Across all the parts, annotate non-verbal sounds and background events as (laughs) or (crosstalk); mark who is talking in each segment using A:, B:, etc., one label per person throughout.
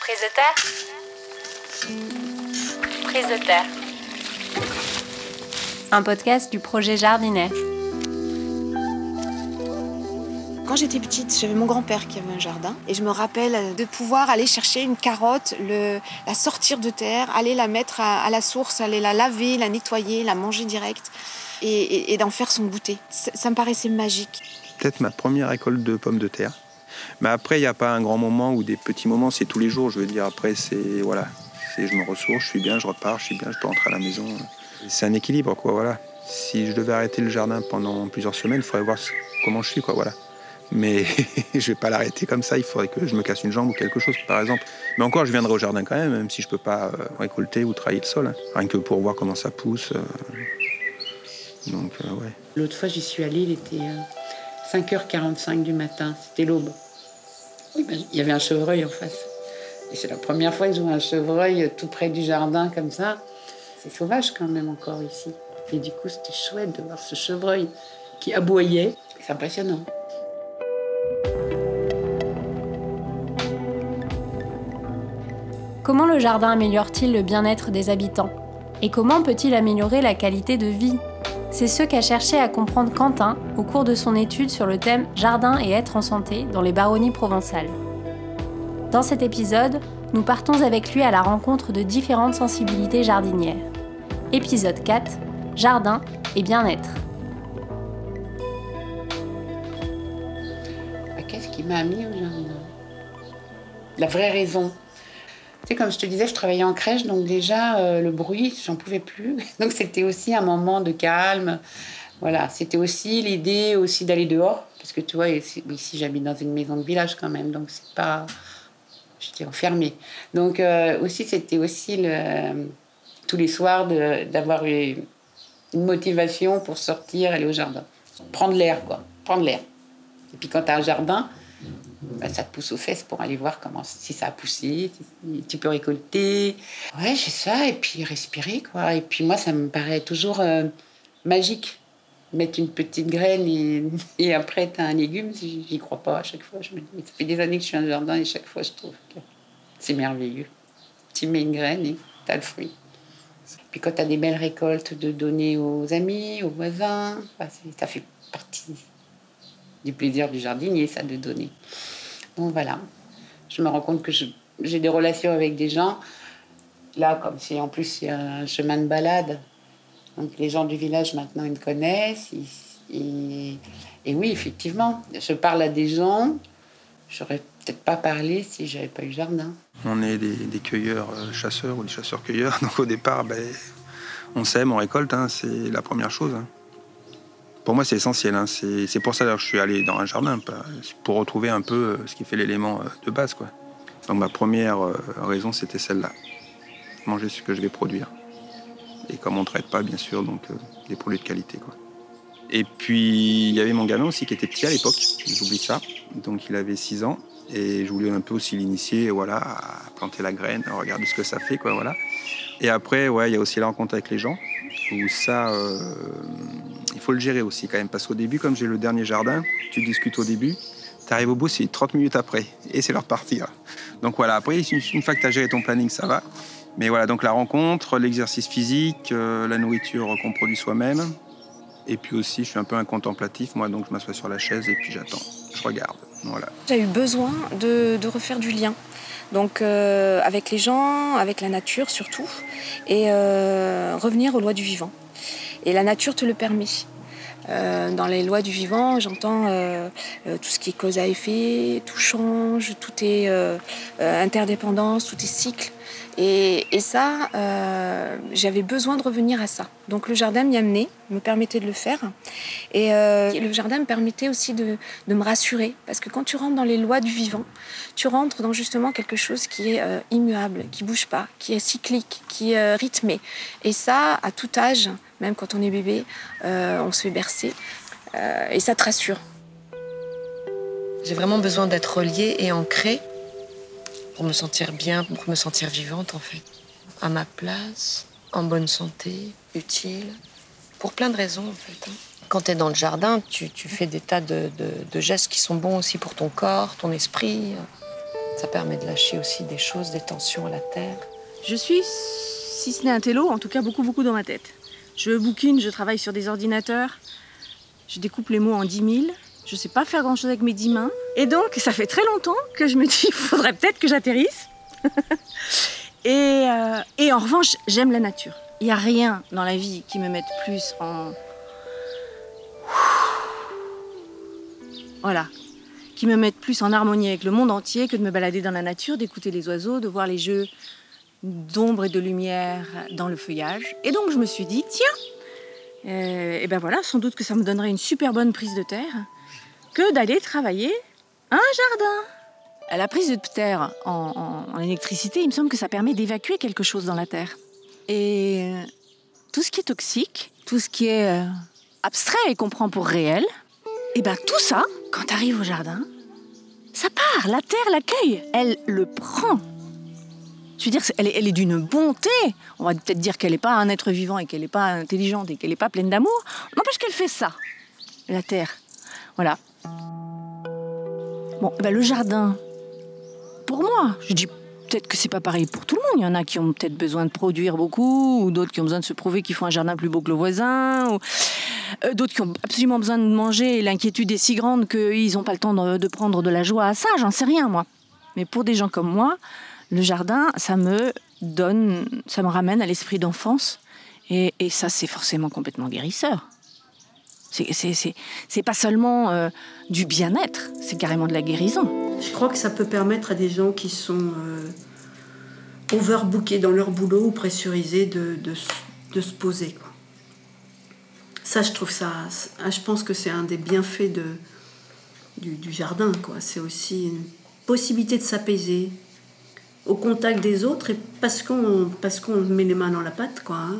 A: Prise de terre Prise de terre. Un podcast du projet Jardinet.
B: Quand j'étais petite, j'avais mon grand-père qui avait un jardin et je me rappelle de pouvoir aller chercher une carotte, le, la sortir de terre, aller la mettre à, à, la source, aller la laver, la nettoyer, la manger direct et, et, et d'en faire son goûter. Ça, ça me paraissait magique.
C: Peut-être ma première récolte de pommes de terre. Mais après, il n'y a pas un grand moment ou des petits moments, c'est tous les jours. Je veux dire, après, c'est voilà, je me ressource, je suis bien, je repars, je suis bien, je peux rentrer à la maison. C'est un équilibre, quoi, voilà. Si je devais arrêter le jardin pendant plusieurs semaines, il faudrait voir comment je suis, quoi, voilà. Mais (laughs) je vais pas l'arrêter comme ça, il faudrait que je me casse une jambe ou quelque chose, par exemple. Mais encore, je viendrai au jardin quand même, même si je peux pas euh, récolter ou travailler le sol. Hein. Rien que pour voir comment ça pousse. Euh... Donc, euh, ouais.
D: L'autre fois, j'y suis allée, il était 5h45 du matin, c'était l'aube. Il y avait un chevreuil en face. Et c'est la première fois que je vois un chevreuil tout près du jardin comme ça. C'est sauvage quand même encore ici. Et du coup, c'était chouette de voir ce chevreuil qui aboyait. C'est impressionnant.
A: Comment le jardin améliore-t-il le bien-être des habitants? Et comment peut-il améliorer la qualité de vie? C'est ce qu'a cherché à comprendre Quentin au cours de son étude sur le thème Jardin et être en santé dans les baronnies provençales. Dans cet épisode, nous partons avec lui à la rencontre de différentes sensibilités jardinières. Épisode 4 Jardin et bien-être.
D: Qu'est-ce qui m'a amené au jardin? La vraie raison. Comme je te disais, je travaillais en crèche, donc déjà, euh, le bruit, j'en pouvais plus. (laughs) Donc c'était aussi un moment de calme. Voilà, c'était aussi l'idée aussi d'aller dehors. Parce que tu vois, ici, j'habite dans une maison de village quand même, donc c'est pas j'étais enfermée. Donc euh, aussi, c'était aussi tous les soirs d'avoir une motivation pour sortir, aller au jardin. Prendre l'air, quoi. Prendre l'air. Et puis quand as un jardin, bah, ça te pousse aux fesses pour aller voir comment, si ça a poussé, si tu peux récolter. Ouais, j'ai ça, et puis respirer, quoi. Et puis moi, ça me paraît toujours euh, magique. Mettre une petite graine et, (laughs) après, tu as un légume, j'y crois pas à chaque fois. Je me dis, ça fait des années que je suis le jardin et chaque fois, je trouve que c'est merveilleux. Tu mets une graine et tu le fruit. Puis quand tu as des belles récoltes, de donner aux amis, aux voisins, bah, ça fait partie du plaisir du jardinier, ça, de donner. Donc voilà, je me rends compte que j'ai des relations avec des gens. Là, comme si en plus c'est un chemin de balade, donc les gens du village maintenant ils me connaissent. Et oui, effectivement, je parle à des gens. J'aurais peut-être pas parlé si j'avais pas eu jardin.
C: On est des, des cueilleurs euh, chasseurs ou des chasseurs cueilleurs. (laughs) Donc au départ, ben, on sème, on récolte, hein, c'est la première chose. Hein. Pour moi, c'est essentiel. Hein. C'est pour ça que je suis allé dans un jardin, pour retrouver un peu ce qui fait l'élément de base. Quoi. Donc ma première raison, c'était celle-là. Manger ce que je vais produire. Et comme on ne traite pas, bien sûr, donc euh, des produits de qualité. Quoi. Et puis, il y avait mon gamin aussi qui était petit à l'époque, j'oublie ça. Donc il avait 6 ans. Et je voulais un peu aussi l'initier voilà, à planter la graine, à regarder ce que ça fait. Quoi, voilà. Et après, ouais, il y a aussi la rencontre avec les gens, où ça, euh, le gérer aussi quand même. Parce qu'au début, comme j'ai le dernier jardin, tu discutes au début, tu arrives au bout, c'est 30 minutes après. Et c'est leur partir. Donc voilà, après, une fois que tu as géré ton planning, ça va. Mais voilà, donc la rencontre, l'exercice physique, euh, la nourriture qu'on produit soi-même. Et puis aussi, je suis un peu un contemplatif, moi, donc je m'assois sur la chaise et puis j'attends. Je regarde. Voilà.
B: J'ai eu besoin de, de, refaire du lien. Donc euh, avec les gens, avec la nature surtout, et euh, revenir aux lois du vivant. Et la nature te le permet. Euh, dans les lois du vivant, j'entends euh, euh, tout ce qui est cause à effet, tout change, tout est interdépendance, tout est cycle. Et, ça, j'avais besoin de revenir à ça. Donc le jardin m'y amenait, me permettait de le faire. Et le jardin me permettait aussi de, me rassurer. Parce que quand tu rentres dans les lois du vivant, tu rentres dans justement quelque chose qui est immuable, qui bouge pas, qui est cyclique, qui est rythmé. Et ça, à tout âge, même quand on est bébé, euh, on se fait bercer. Euh, et ça te rassure.
E: J'ai vraiment besoin d'être reliée et ancrée pour me sentir bien, pour me sentir vivante en fait. À ma place, en bonne santé, utile. Pour plein de raisons en fait. Hein. Quand tu es dans le jardin, tu, fais des tas de, gestes qui sont bons aussi pour ton corps, ton esprit. Ça permet de lâcher aussi des choses, des tensions à la terre.
F: Je suis, si ce n'est un télo, en tout cas beaucoup, beaucoup dans ma tête. Je bouquine, je travaille sur des ordinateurs, je découpe les mots en 10 000. Je sais pas faire grand chose avec mes 10 mains. Et donc, ça fait très longtemps que je me dis, il faudrait peut-être que j'atterrisse. (laughs) et, euh, et en revanche, j'aime la nature. Il n'y a rien dans la vie qui me mette plus en. (sighs) Voilà. Qui me mette plus en harmonie avec le monde entier que de me balader dans la nature, d'écouter les oiseaux, de voir les jeux d'ombre et de lumière dans le feuillage. Et donc je me suis dit, tiens, euh, et ben voilà, sans doute que ça me donnerait une super bonne prise de terre que d'aller travailler un jardin. La prise de terre en, électricité, il me semble que ça permet d'évacuer quelque chose dans la terre. Et euh, tout ce qui est toxique, tout ce qui est euh, abstrait et qu'on prend pour réel, et ben tout ça, quand tu arrives au jardin, ça part, la terre l'accueille, elle le prend. Je veux dire, est, elle est d'une bonté. On va peut-être dire qu'elle n'est pas un être vivant et qu'elle n'est pas intelligente et qu'elle n'est pas pleine d'amour. N'empêche qu'elle fait ça, la terre. Voilà. Bon, eh ben le jardin, pour moi, je dis peut-être que c'est pas pareil pour tout le monde. Il y en a qui ont peut-être besoin de produire beaucoup, ou d'autres qui ont besoin de se prouver qu'ils font un jardin plus beau que le voisin, ou euh, d'autres qui ont absolument besoin de manger et l'inquiétude est si grande qu'ils n'ont pas le temps de, prendre de la joie à ça. J'en sais rien, moi. Mais pour des gens comme moi, le jardin, ça me donne, ça me ramène à l'esprit d'enfance. Et ça, c'est forcément complètement guérisseur. C'est- pas seulement euh, du bien-être, c'est carrément de la guérison.
G: Je crois que ça peut permettre à des gens qui sont euh, overbookés dans leur boulot ou pressurisés de, se poser. Ça, je trouve ça. Je pense que c'est un des bienfaits du, jardin. C'est aussi une possibilité de s'apaiser au contact des autres et parce qu'on met les mains dans la pâte. Hein.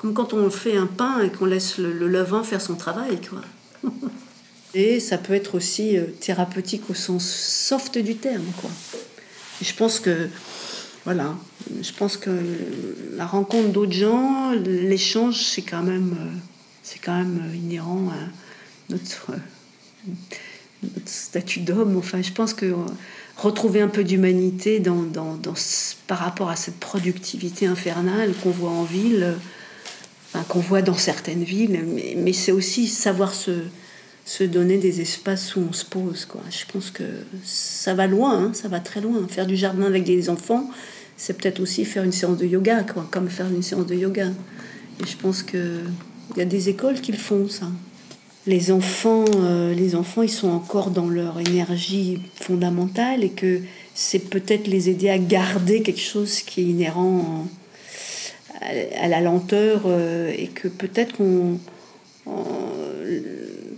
G: Comme quand on fait un pain et qu'on laisse le, le levain faire son travail. Quoi. (laughs) Et ça peut être aussi euh, thérapeutique au sens soft du terme, quoi. Je pense que, voilà, je pense que la rencontre d'autres gens, l'échange, c'est quand même, euh, c'est quand même euh, inhérent à notre, statut d'homme. Enfin, je pense que retrouver un peu d'humanité dans, dans, dans par rapport à cette productivité infernale qu'on voit en ville, qu'on voit dans certaines villes, mais, c'est aussi savoir se se donner des espaces où on se pose. Je pense que ça va loin, hein, ça va très loin. Faire du jardin avec des enfants, c'est peut-être aussi faire une séance de yoga, comme faire une séance de yoga. Et je pense qu'il y a des écoles qui le font, ça. Les enfants, euh, les enfants, ils sont encore dans leur énergie fondamentale et que c'est peut-être les aider à garder quelque chose qui est inhérent en- à, la lenteur euh, et que peut-être qu'on on-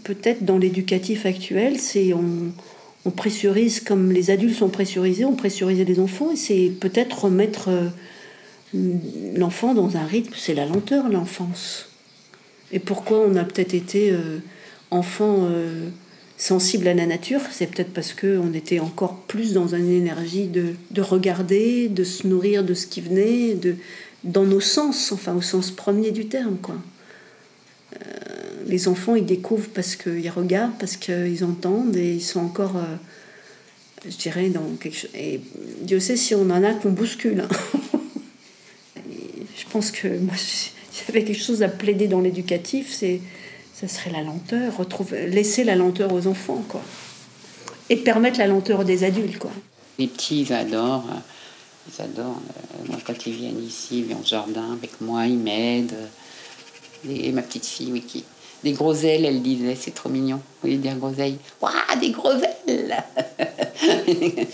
G: peut-être dans l'éducatif actuel, c'est on, on pressurise comme les adultes sont pressurisés, on pressurise les enfants et c'est peut-être remettre euh, l'enfant dans un rythme, c'est la lenteur l'enfance. Et pourquoi on a peut-être été euh, enfant sensible à la nature, c'est peut-être parce que on était encore plus dans une énergie de, de regarder, de se nourrir de ce qui venait, de dans nos sens, enfin au sens premier du terme, quoi les enfants, ils découvrent parce qu'ils regardent, parce qu'ils entendent, et ils sont encore, euh, je dirais, dans quelque chose. Et Dieu sait si on en a qu'on bouscule. hein. Je pense que moi, (laughs) s'il y avait quelque chose à plaider dans l'éducatif, c'est, ça serait la lenteur, retrouver, laisser la lenteur aux enfants, quoi. Et permettre la lenteur des adultes, quoi.
D: Les petits, ils adorent. Euh, Ils adorent. euh, Moi, quand ils viennent ici, ils viennent au jardin avec moi, ils m'aident. Et ma petite fille, oui, qui. Des groselles, elle disait, c'est trop mignon. Voulez dire groseilles Waouh, des groselles (laughs)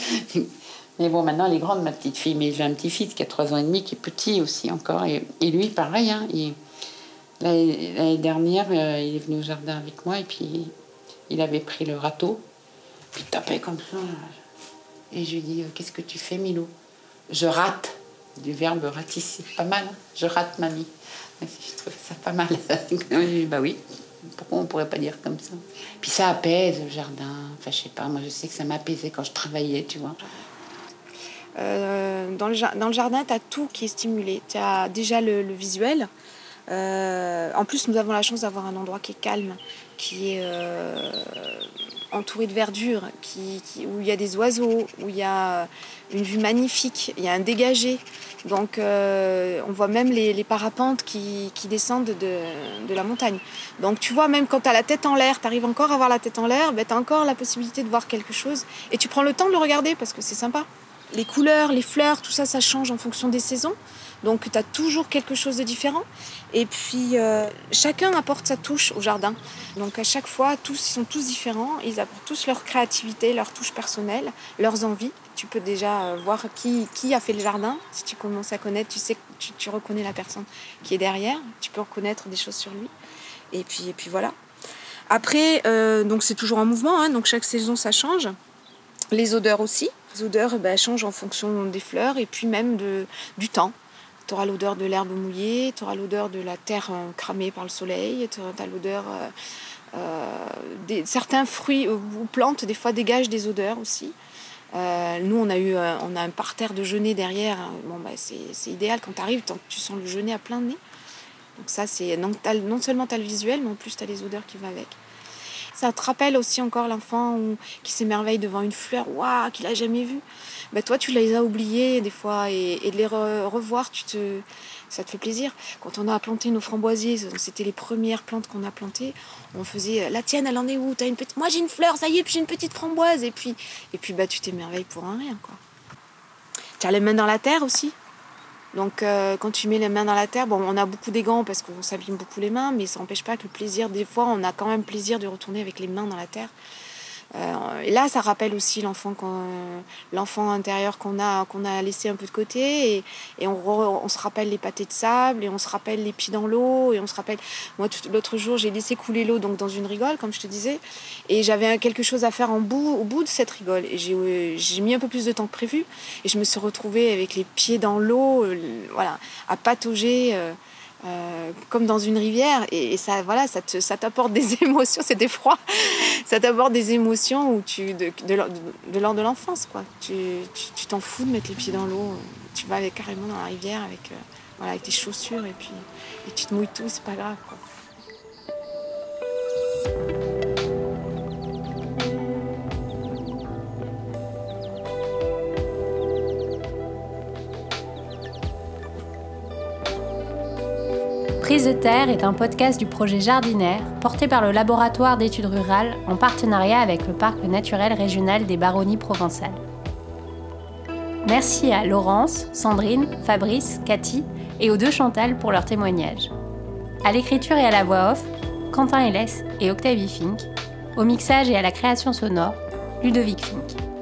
D: Mais bon, maintenant, elle est grande, ma petite fille. Mais j'ai un petit-fils qui a 3 ans et demi, qui est petit aussi encore. Et, lui, pareil, hein, l'année dernière, euh, il est venu au jardin avec moi et puis il avait pris le râteau. Puis il tapait comme ça. Et je lui dis, euh, qu'est-ce que tu fais, Milou? Je rate. Du verbe ratisser. Pas mal, hein Je rate, mamie. Je trouvais ça pas mal. (laughs) Bah oui. Pourquoi on pourrait pas dire comme ça? Puis ça apaise le jardin. Enfin, je sais pas, moi je sais que ça m'apaisait quand je travaillais, tu vois.
B: Euh, dans, le, jardin, tu as tout qui est stimulé. Tu as déjà le visuel, Euh, en plus, nous avons la chance d'avoir un endroit qui est calme, qui est euh, entouré de verdure, qui, où il y a des oiseaux, où il y a une vue magnifique, il y a un dégagé. Donc euh, on voit même les, parapentes qui, descendent de, de la montagne. Donc tu vois, même quand tu as la tête en l'air, tu arrives encore à avoir la tête en l'air, ben, tu as encore la possibilité de voir quelque chose. Et tu prends le temps de le regarder parce que c'est sympa. Les couleurs, les fleurs, tout ça, ça change en fonction des saisons. Donc tu as toujours quelque chose de différent. Et puis euh, chacun apporte sa touche au jardin. Donc à chaque fois, tous ils sont tous différents. Ils apportent tous leur créativité, leur touche personnelle, leurs envies. Tu peux déjà euh, voir qui, qui a fait le jardin. Si tu commences à connaître, tu sais, tu, tu reconnais la personne qui est derrière. Tu peux reconnaître des choses sur lui. Et puis, et puis voilà. Après, euh, donc c'est toujours en mouvement. hein. donc chaque saison, ça change. Les odeurs aussi. Les odeurs ben, changent en fonction des fleurs et puis même du temps. Tu auras l'odeur de l'herbe mouillée, tu auras l'odeur de la terre euh, cramée par le soleil, tu l'odeur. euh, euh, certains fruits ou plantes, des fois, dégagent des odeurs aussi. Nous, on a, eu, euh, on a un parterre de genêts derrière. Bon, bah, c'est idéal quand tu arrives, tu sens le genêt à plein nez. Donc, ça, c'est non, non seulement tu as le visuel, mais en plus, tu as les odeurs qui vont avec. Ça te rappelle aussi encore l'enfant qui s'émerveille devant une fleur, waouh, qu'il a jamais vue. Ben, toi, tu les as oubliés des fois et, de les re- revoir, tu te, ça te fait plaisir. Quand on a planté nos framboisiers, c'était les premières plantes qu'on a plantées. On faisait la tienne, elle en est où? Une petite... Moi j'ai une fleur, ça y est, puis j'ai une petite framboise. Et puis, et puis bah, tu t'émerveilles pour un rien. Quoi. Tu as les mains dans la terre aussi? Donc euh, quand tu mets les mains dans la terre, bon, on a beaucoup des gants parce qu'on s'abîme beaucoup les mains, mais ça n'empêche pas que le plaisir, des fois, on a quand même plaisir de retourner avec les mains dans la terre. Euh, et là, ça rappelle aussi l'enfant l'enfant intérieur qu'on a, qu'on a laissé un peu de côté. Et, et on, on se rappelle les pâtés de sable, et on se rappelle les pieds dans l'eau, et on se rappelle... Moi, l'autre jour, j'ai laissé couler l'eau donc dans une rigole, comme je te disais, et j'avais quelque chose à faire en bout, au bout de cette rigole. Et j'ai j'ai mis un peu plus de temps que prévu, et je me suis retrouvée avec les pieds dans l'eau, euh, voilà, à patauger... euh, euh, comme dans une rivière. Et, ça voilà ça te- ça t'apporte des (laughs) émotions. C'était froid ça t'apporte des émotions tu de, de, l'or- de l'ordre de l'enfance quoi. Tu tu- t'en fous de mettre les pieds dans l'eau. Tu vas carrément dans la rivière avec euh, voilà avec tes chaussures et puis et tu te mouilles tout. C'est pas grave.
A: Prise de terre est un podcast du projet Jardinaire porté par le laboratoire d'études rurales en partenariat avec le parc naturel régional des Baronnies provençales. Merci à Laurence, Sandrine, Fabrice, Cathy et aux deux Chantal pour leur témoignage. À l'écriture et à la voix off, Quentin Hélès et Octavie Fink. Au mixage et à la création sonore, Ludovic Fink.